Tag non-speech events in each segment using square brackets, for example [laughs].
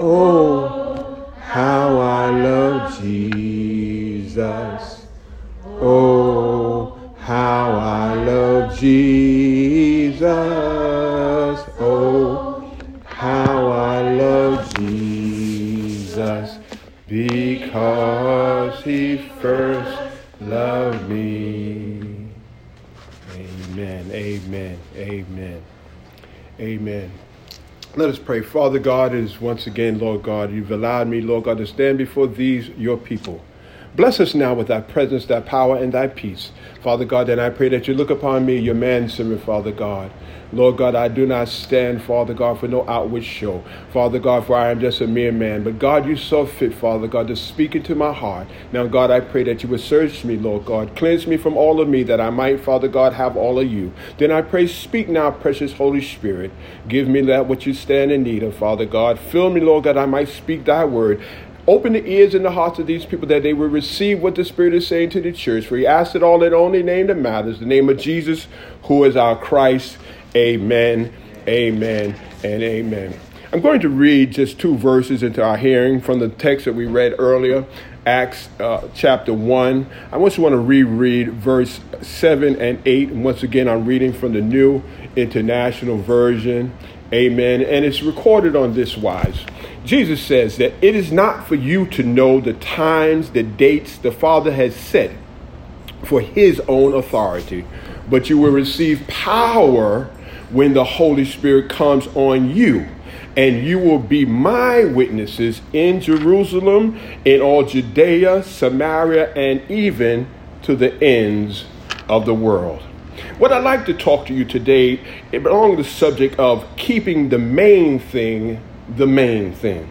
Oh, Let us pray. Father God, is once again, Lord God, you've allowed me, Lord God, to stand before these, your people. Bless us now with thy presence, thy power, and thy peace. Father God, and I pray that you look upon me, your manservant, Father God. Lord God, I do not stand, Father God, for no outward show. Father God, for I am just a mere man. But God, you saw fit, Father God, to speak into my heart. Now, God, I pray that you would search me, Lord God. Cleanse me from all of me, that I might, Father God, have all of you. Then I pray, speak now, precious Holy Spirit. Give me that which you stand in need of, Father God. Fill me, Lord God, I might speak thy word. Open the ears and the hearts of these people that they will receive what the Spirit is saying to the church. For he asked it all in the only name that matters, the name of Jesus, who is our Christ. Amen, amen, and amen. I'm going to read just two verses into our hearing from the text that we read earlier, Acts uh, chapter 1. I just want to reread verse 7 and 8. And once again, I'm reading from the New International Version. Amen. And it's recorded on this wise. Jesus says that it is not for you to know the times, the dates the Father has set for his own authority, but you will receive power when the Holy Spirit comes on you. And you will be my witnesses in Jerusalem, in all Judea, Samaria, and even to the ends of the world. What I'd like to talk to you today to the subject of keeping the main thing the main thing.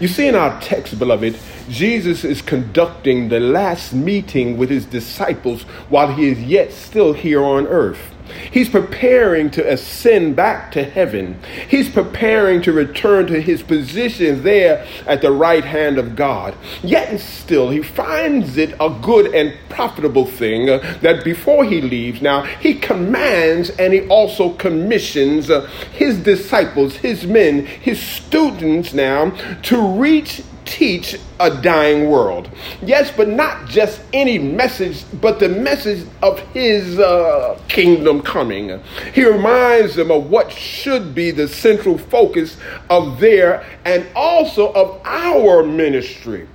You see, in our text, beloved, Jesus is conducting the last meeting with his disciples while he is yet still here on earth. He's preparing to ascend back to heaven. He's preparing to return to his position there at the right hand of God. Yet still, he finds it a good and profitable thing that before he leaves, now he commands and he also commissions uh, his disciples, his men, his students now to reach teach a dying world. Yes, but not just any message, but the message of his uh, kingdom coming. He reminds them of what should be the central focus of their and also of our ministry.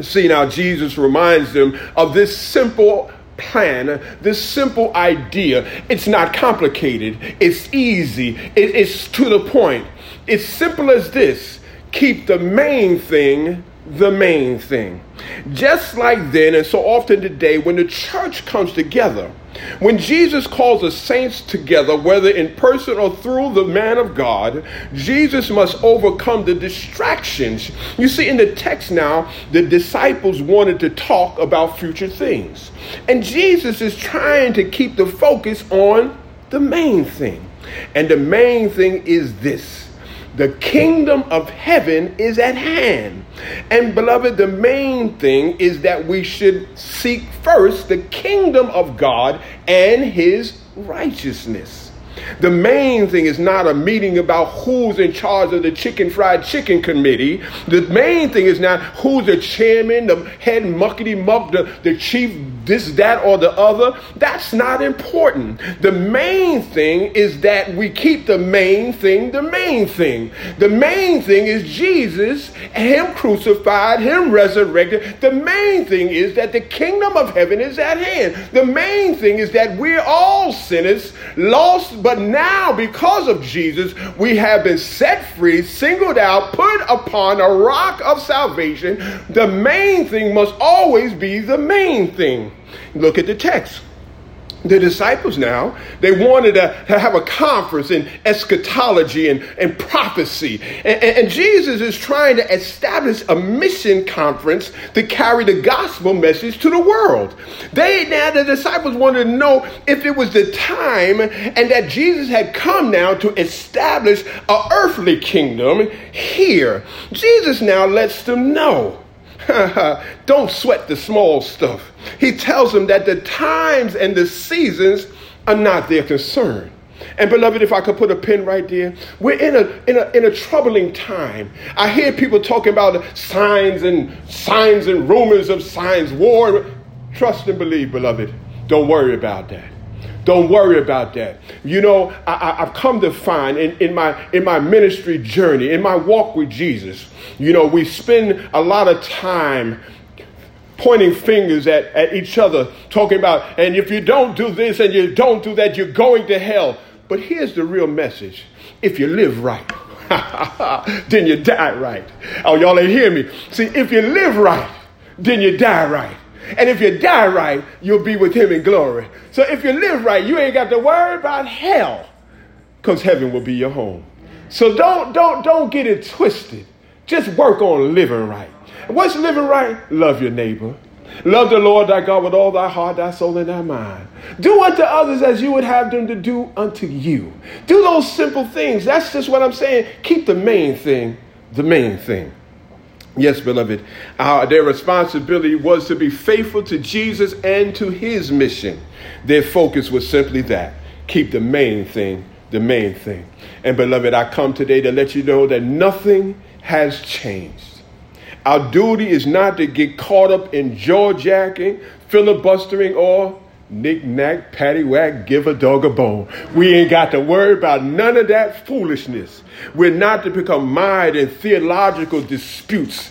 See, now Jesus reminds them of this simple plan, this simple idea. It's not complicated, it's easy, it's to the point. It's simple as this keep the main thing the main thing. Just like then, and so often today, when the church comes together, when Jesus calls the saints together, whether in person or through the man of God, Jesus must overcome the distractions. You see, in the text now, the disciples wanted to talk about future things. And Jesus is trying to keep the focus on the main thing. And the main thing is this the kingdom of heaven is at hand. And beloved, the main thing is that we should seek first the kingdom of God and his righteousness. The main thing is not a meeting about who's in charge of the chicken fried chicken committee. The main thing is not who's the chairman, the head muckety muck, the, the chief this, that, or the other. That's not important. The main thing is that we keep the main thing the main thing. The main thing is Jesus, Him crucified, Him resurrected. The main thing is that the kingdom of heaven is at hand. The main thing is that we're all sinners, lost, but now because of Jesus, we have been set free, singled out, put upon a rock of salvation. The main thing must always be the main thing. Look at the text the disciples now, they wanted to, have a conference in eschatology and, and prophecy. And, and, and, Jesus is trying to establish a mission conference to carry the gospel message to the world. They now, the disciples wanted to know if it was the time and that Jesus had come now to establish an earthly kingdom here. Jesus now lets them know [laughs] Don't sweat the small stuff. He tells them that the times and the seasons are not their concern. And beloved, if I could put a pin right there, we're in a, in a, in a troubling time. I hear people talking about signs and signs and rumors of signs, war. Trust and believe, beloved. Don't worry about that. Don't worry about that. You know, I, have come to find in, in, my, in my ministry journey, in my walk with Jesus, you know, we spend a lot of time pointing fingers at, at each other, talking about, and if you don't do this and you don't do that, you're going to hell. But here's the real message if you live right, [laughs] then you die right. Oh, y'all ain't hear me. See, if you live right, then you die right. And if you die right, you'll be with him in glory. So if you live right, you ain't got to worry about hell because heaven will be your home. So don't, don't, don't get it twisted. Just work on living right. What's living right? Love your neighbor. Love the Lord thy God with all thy heart, thy soul, and thy mind. Do unto others as you would have them to do unto you. Do those simple things. That's just what I'm saying. Keep the main thing the main thing. Yes, beloved, uh, their responsibility was to be faithful to Jesus and to his mission. Their focus was simply that keep the main thing the main thing. And, beloved, I come today to let you know that nothing has changed. Our duty is not to get caught up in jaw jacking, filibustering, or knick knack, paddywhack, give a dog a bone. We ain't got to worry about none of that foolishness. We're not to become mired in theological disputes,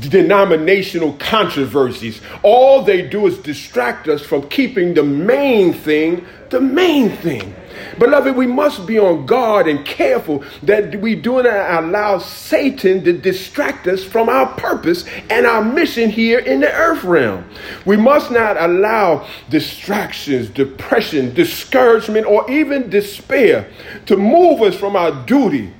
denominational controversies. All they do is distract us from keeping the main thing the main thing. Beloved, we must be on guard and careful that we do not allow Satan to distract us from our purpose and our mission here in the earth realm. We must not allow distractions, depression, discouragement, or even despair to move us from our duty,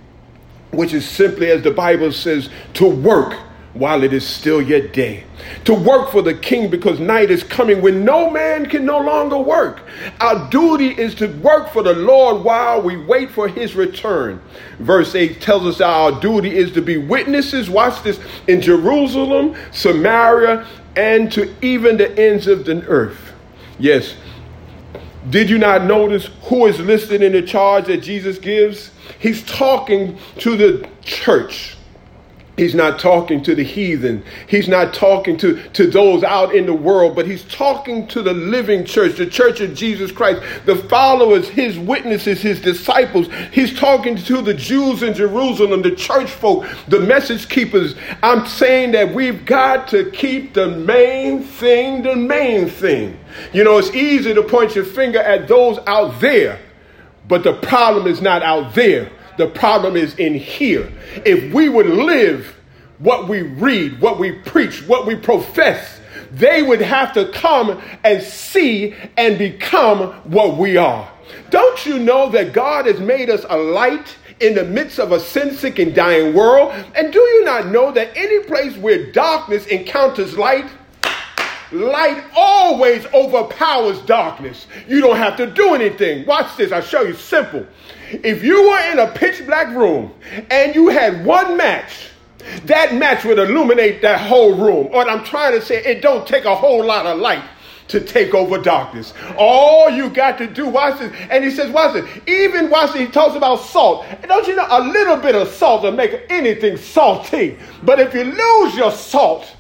which is simply, as the Bible says, to work while it is still yet day. To work for the king because night is coming when no man can no longer work. Our duty is to work for the Lord while we wait for his return. Verse 8 tells us our duty is to be witnesses, watch this, in Jerusalem, Samaria, and to even the ends of the earth. Yes. Did you not notice who is listed in the charge that Jesus gives? He's talking to the church He's not talking to the heathen. He's not talking to, to those out in the world, but he's talking to the living church, the church of Jesus Christ, the followers, his witnesses, his disciples. He's talking to the Jews in Jerusalem, the church folk, the message keepers. I'm saying that we've got to keep the main thing the main thing. You know, it's easy to point your finger at those out there, but the problem is not out there. The problem is in here. If we would live what we read, what we preach, what we profess, they would have to come and see and become what we are. Don't you know that God has made us a light in the midst of a sin sick and dying world? And do you not know that any place where darkness encounters light, light always overpowers darkness? You don't have to do anything. Watch this, I'll show you simple. If you were in a pitch black room and you had one match, that match would illuminate that whole room. What I'm trying to say, it don't take a whole lot of light to take over darkness. All you got to do, watch this. And he says, watch this. Even watch this, he talks about salt. And don't you know, a little bit of salt will make anything salty. But if you lose your salt,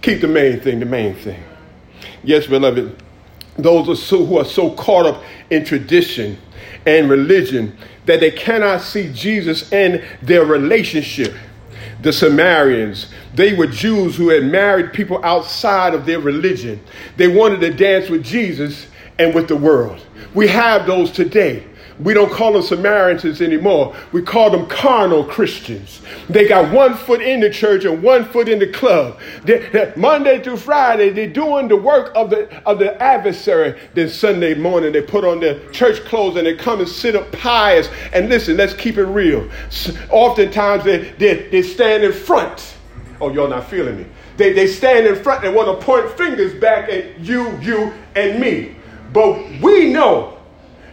keep the main thing the main thing. Yes, beloved, those are so, who are so caught up in tradition and religion that they cannot see Jesus and their relationship. The Samaritans, they were Jews who had married people outside of their religion. They wanted to dance with Jesus and with the world. We have those today. We don't call them Samaritans anymore. We call them carnal Christians. They got one foot in the church and one foot in the club. They, they, Monday through Friday, they're doing the work of the, of the adversary. Then Sunday morning, they put on their church clothes and they come and sit up pious. And listen, let's keep it real. Oftentimes, they, they, they stand in front. Oh, y'all not feeling me. They, they stand in front and want to point fingers back at you, you, and me. But we know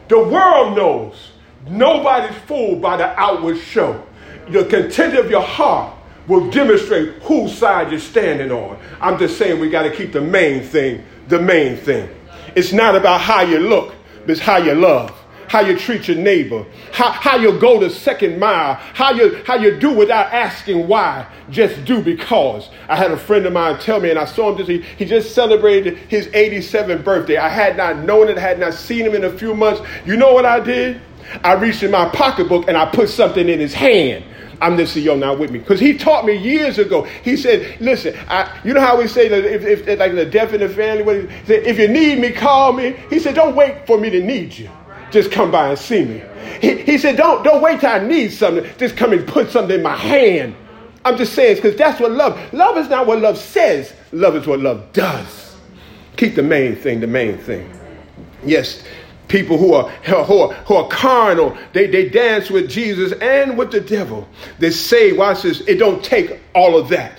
the world knows nobody's fooled by the outward show. The content of your heart will demonstrate whose side you're standing on. I'm just saying we got to keep the main thing the main thing. It's not about how you look, it's how you love how you treat your neighbor, how, how you go the second mile, how you, how you do without asking why, just do because. I had a friend of mine tell me, and I saw him just, he, he just celebrated his 87th birthday. I had not known it, had not seen him in a few months. You know what I did? I reached in my pocketbook and I put something in his hand. I'm the CEO now with me. Because he taught me years ago. He said, listen, I, you know how we say that if, if like the deaf in the family, what he said, if you need me, call me. He said, don't wait for me to need you. Just come by and see me. He, he said, don't, don't wait till I need something. Just come and put something in my hand. I'm just saying, because that's what love, love is not what love says. Love is what love does. Keep the main thing the main thing. Yes, people who are, who are, who are carnal, they, they dance with Jesus and with the devil. They say, watch this, it don't take all of that.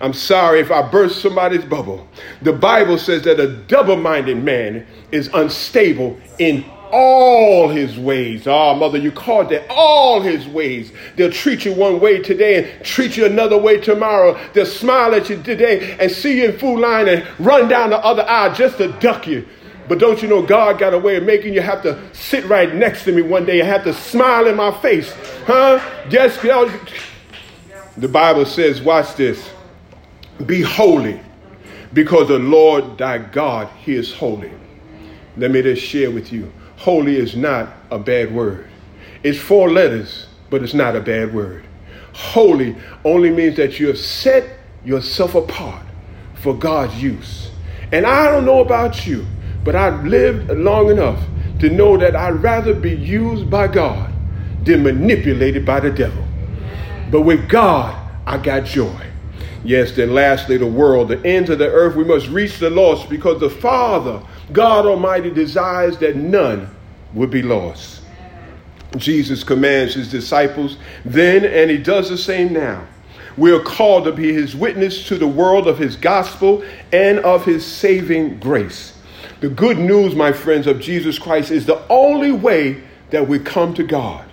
I'm sorry if I burst somebody's bubble. The Bible says that a double minded man is unstable in all his ways. Ah, oh, mother, you called that all his ways. They'll treat you one way today and treat you another way tomorrow. They'll smile at you today and see you in full line and run down the other aisle just to duck you. But don't you know God got a way of making you have to sit right next to me one day and have to smile in my face? Huh? Yes, the Bible says, watch this. Be holy because the Lord thy God, he is holy. Let me just share with you. Holy is not a bad word. It's four letters, but it's not a bad word. Holy only means that you have set yourself apart for God's use. And I don't know about you, but I've lived long enough to know that I'd rather be used by God than manipulated by the devil. But with God, I got joy. Yes, then lastly, the world, the ends of the earth, we must reach the lost because the Father, God Almighty, desires that none would be lost. Jesus commands his disciples then, and he does the same now. We are called to be his witness to the world of his gospel and of his saving grace. The good news, my friends, of Jesus Christ is the only way that we come to God.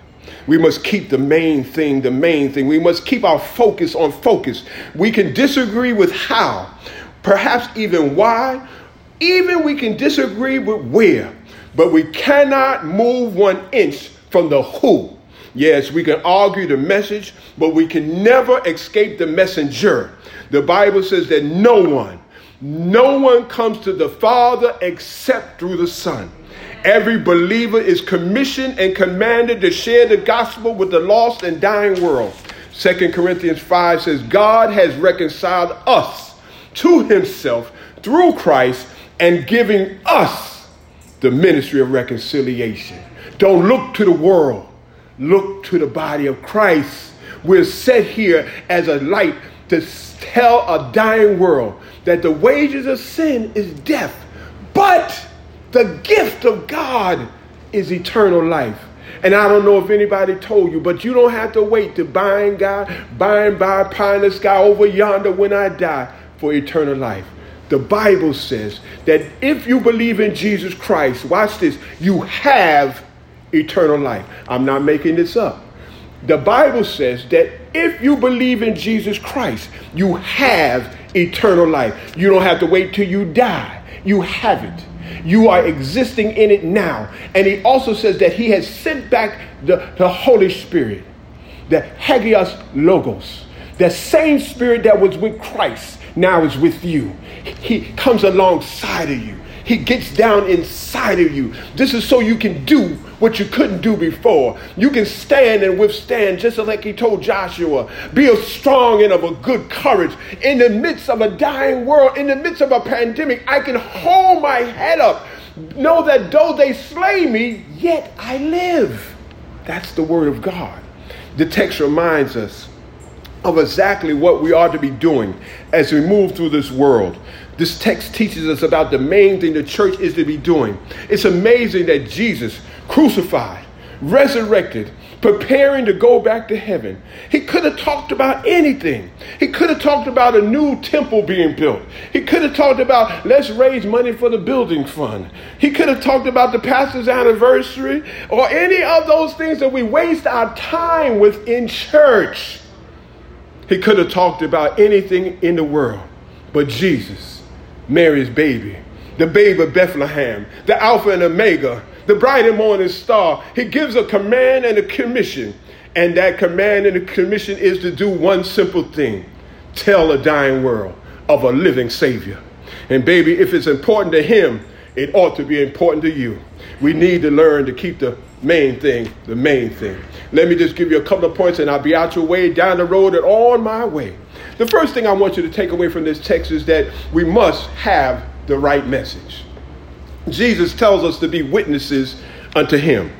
We must keep the main thing the main thing. We must keep our focus on focus. We can disagree with how, perhaps even why, even we can disagree with where, but we cannot move one inch from the who. Yes, we can argue the message, but we can never escape the messenger. The Bible says that no one, no one comes to the Father except through the Son. Every believer is commissioned and commanded to share the gospel with the lost and dying world. 2 Corinthians 5 says, God has reconciled us to himself through Christ and giving us the ministry of reconciliation. Don't look to the world, look to the body of Christ. We're set here as a light to tell a dying world that the wages of sin is death, but the gift of God is eternal life. And I don't know if anybody told you, but you don't have to wait to by and God, by and by, in the sky over yonder when I die for eternal life. The Bible says that if you believe in Jesus Christ, watch this, you have eternal life. I'm not making this up. The Bible says that if you believe in Jesus Christ, you have eternal life. You don't have to wait till you die. You have it. You are existing in it now. And he also says that he has sent back the, the Holy Spirit, the Hagios Logos, the same spirit that was with Christ now is with you. He comes alongside of you. He gets down inside of you. This is so you can do what you couldn't do before. You can stand and withstand, just like he told Joshua. Be of strong and of a good courage. In the midst of a dying world, in the midst of a pandemic, I can hold my head up. Know that though they slay me, yet I live. That's the word of God. The text reminds us of exactly what we ought to be doing as we move through this world. This text teaches us about the main thing the church is to be doing. It's amazing that Jesus, crucified, resurrected, preparing to go back to heaven. He could have talked about anything. He could have talked about a new temple being built. He could have talked about let's raise money for the building fund. He could have talked about the pastor's anniversary or any of those things that we waste our time with in church. He could have talked about anything in the world but Jesus. Mary's baby, the babe of Bethlehem, the Alpha and Omega, the bright and morning star. He gives a command and a commission. And that command and the commission is to do one simple thing tell a dying world of a living Savior. And baby, if it's important to Him, it ought to be important to you. We need to learn to keep the main thing the main thing. Let me just give you a couple of points and I'll be out your way, down the road, and on my way. The first thing I want you to take away from this text is that we must have the right message. Jesus tells us to be witnesses unto him.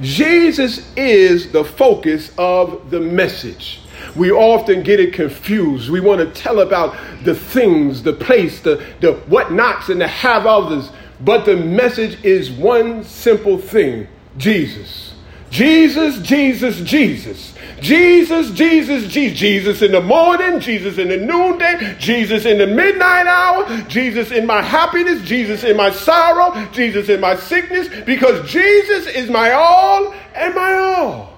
Jesus is the focus of the message. We often get it confused. We want to tell about the things, the place, the, the what nots, and the have others. But the message is one simple thing Jesus. Jesus, Jesus, Jesus. Jesus, Jesus, Jesus. Jesus in the morning, Jesus in the noonday, Jesus in the midnight hour, Jesus in my happiness, Jesus in my sorrow, Jesus in my sickness, because Jesus is my all and my all.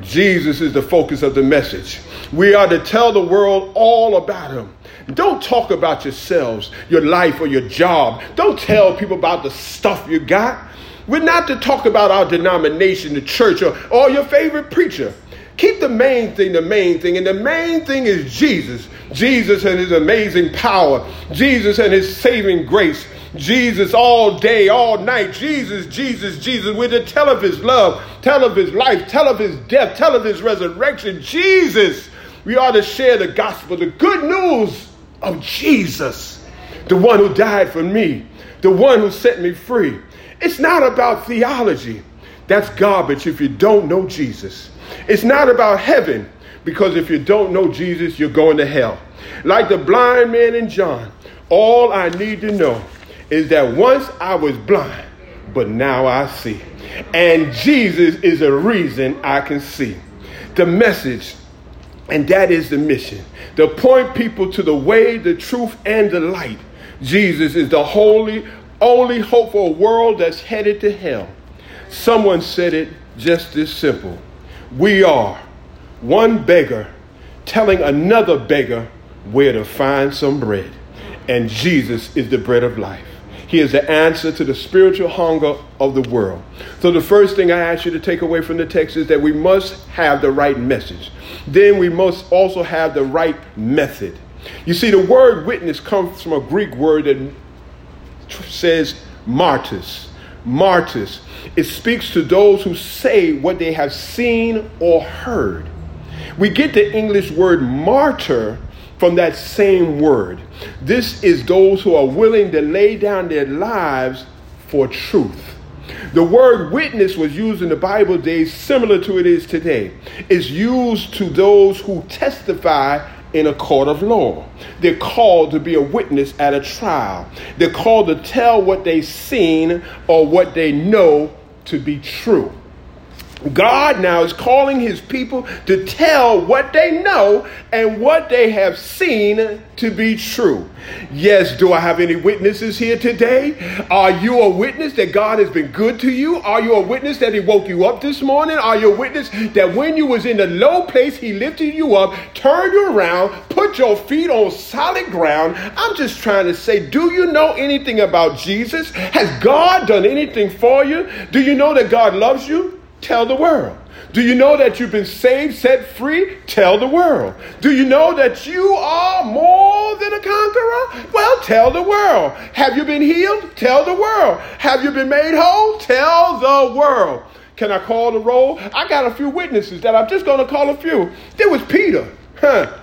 Jesus is the focus of the message. We are to tell the world all about him. Don't talk about yourselves, your life, or your job. Don't tell people about the stuff you got. We're not to talk about our denomination, the church, or, or your favorite preacher. Keep the main thing the main thing. And the main thing is Jesus. Jesus and his amazing power. Jesus and his saving grace. Jesus all day, all night. Jesus, Jesus, Jesus. We're to tell of his love, tell of his life, tell of his death, tell of his resurrection. Jesus. We ought to share the gospel, the good news of Jesus, the one who died for me, the one who set me free. It's not about theology. That's garbage if you don't know Jesus. It's not about heaven because if you don't know Jesus, you're going to hell. Like the blind man in John, all I need to know is that once I was blind, but now I see. And Jesus is a reason I can see. The message, and that is the mission, to point people to the way, the truth, and the light. Jesus is the holy, only hope for a world that's headed to hell. Someone said it just this simple We are one beggar telling another beggar where to find some bread. And Jesus is the bread of life. He is the answer to the spiritual hunger of the world. So, the first thing I ask you to take away from the text is that we must have the right message. Then we must also have the right method. You see, the word witness comes from a Greek word that says martyrs. Martyrs. It speaks to those who say what they have seen or heard. We get the English word martyr from that same word. This is those who are willing to lay down their lives for truth. The word witness was used in the Bible days similar to it is today. It's used to those who testify in a court of law. They're called to be a witness at a trial. They're called to tell what they've seen or what they know to be true. God now is calling his people to tell what they know and what they have seen to be true. Yes, do I have any witnesses here today? Are you a witness that God has been good to you? Are you a witness that he woke you up this morning? Are you a witness that when you was in the low place, he lifted you up, turned you around, put your feet on solid ground? I'm just trying to say, do you know anything about Jesus? Has God done anything for you? Do you know that God loves you? Tell the world. Do you know that you've been saved, set free? Tell the world. Do you know that you are more than a conqueror? Well, tell the world. Have you been healed? Tell the world. Have you been made whole? Tell the world. Can I call the roll? I got a few witnesses that I'm just going to call a few. There was Peter, huh,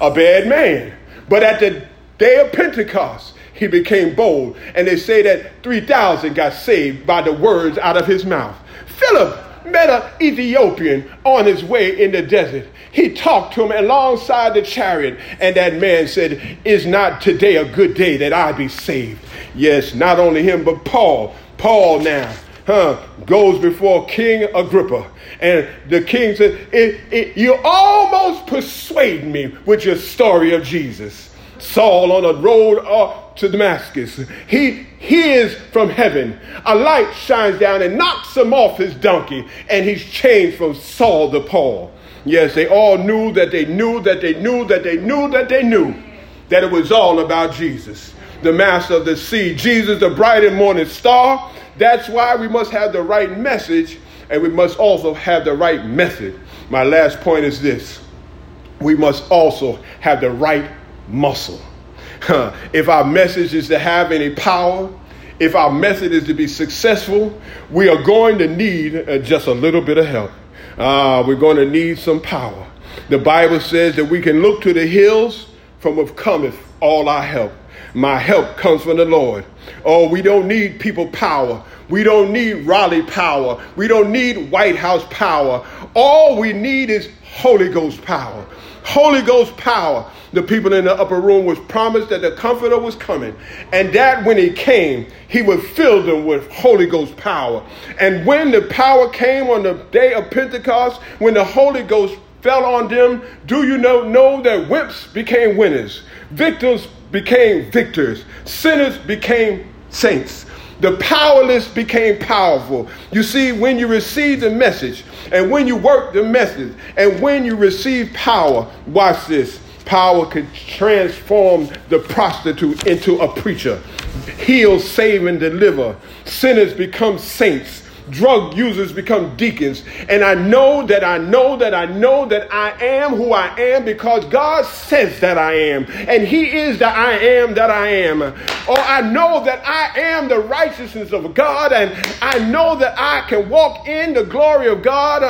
a bad man. But at the day of Pentecost, he became bold. And they say that 3,000 got saved by the words out of his mouth. Philip met an Ethiopian on his way in the desert. He talked to him alongside the chariot, and that man said, Is not today a good day that I be saved? Yes, not only him, but Paul. Paul now, huh, goes before King Agrippa. And the king said, it, it, You almost persuade me with your story of Jesus. Saul on the road uh, to Damascus. He hears from heaven. A light shines down and knocks him off his donkey, and he's changed from Saul to Paul. Yes, they all knew that they knew that they knew that they knew that they knew that it was all about Jesus, the master of the sea. Jesus, the bright and morning star, That's why we must have the right message and we must also have the right method. My last point is this we must also have the right muscle. If our message is to have any power, if our method is to be successful, we are going to need uh, just a little bit of help. Uh, we're going to need some power. The Bible says that we can look to the hills from which cometh all our help. My help comes from the Lord. Oh, we don't need people power. We don't need Raleigh power. We don't need White House power. All we need is Holy Ghost power. Holy Ghost power. The people in the upper room was promised that the Comforter was coming, and that when he came, he would fill them with Holy Ghost power. And when the power came on the day of Pentecost, when the Holy Ghost fell on them, do you know, know that wimps became winners, victims became victors, sinners became saints. The powerless became powerful. You see, when you receive the message, and when you work the message, and when you receive power, watch this power could transform the prostitute into a preacher, heal, save, and deliver. Sinners become saints drug users become deacons. And I know that I know that I know that I am who I am because God says that I am. And He is the I am that I am. Or I know that I am the righteousness of God. And I know that I can walk in the glory of God.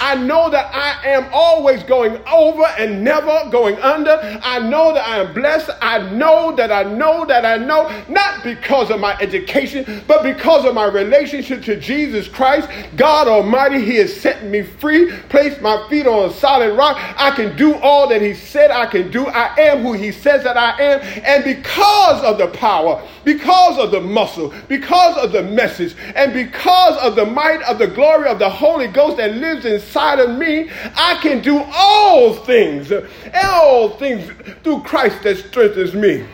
I know that I am always going over and never going under. I know that I am blessed. I know that I know that I know, not because of my education, but because of my relationship to Jesus Jesus Christ, God Almighty, He has set me free, placed my feet on a solid rock. I can do all that He said I can do. I am who He says that I am. And because of the power, because of the muscle, because of the message, and because of the might of the glory of the Holy Ghost that lives inside of me, I can do all things, all things through Christ that strengthens me.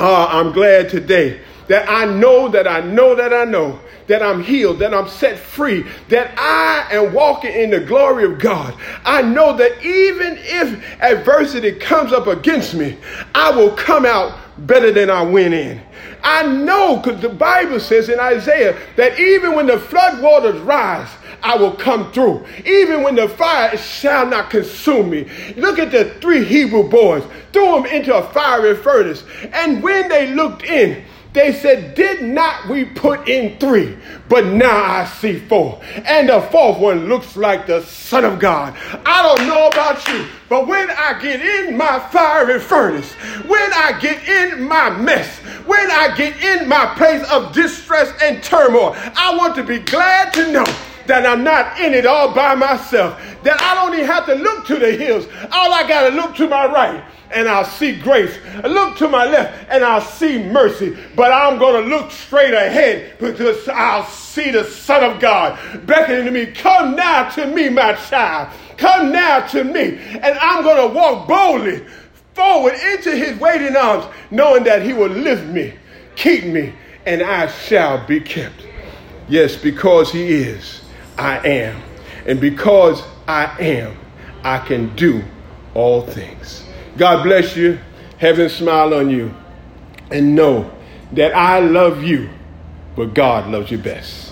Uh, I'm glad today that I know that I know that I know that I'm healed, that I'm set free, that I am walking in the glory of God. I know that even if adversity comes up against me, I will come out better than I went in. I know because the Bible says in Isaiah that even when the flood waters rise, I will come through. Even when the fire shall not consume me. Look at the three Hebrew boys, threw them into a fiery furnace. And when they looked in, they said, Did not we put in three? But now I see four. And the fourth one looks like the Son of God. I don't know about you, but when I get in my fiery furnace, when I get in my mess, when I get in my place of distress and turmoil, I want to be glad to know that I'm not in it all by myself, that I don't even have to look to the hills. All I got to look to my right and I'll see grace. I look to my left and I'll see mercy. But I'm going to look straight ahead because I'll see the Son of God beckoning to me. Come now to me, my child. Come now to me. And I'm going to walk boldly forward into his waiting arms, knowing that he will lift me, keep me, and I shall be kept. Yes, because he is, I am. And because I am, I can do all things. God bless you. Heaven smile on you. And know that I love you, but God loves you best.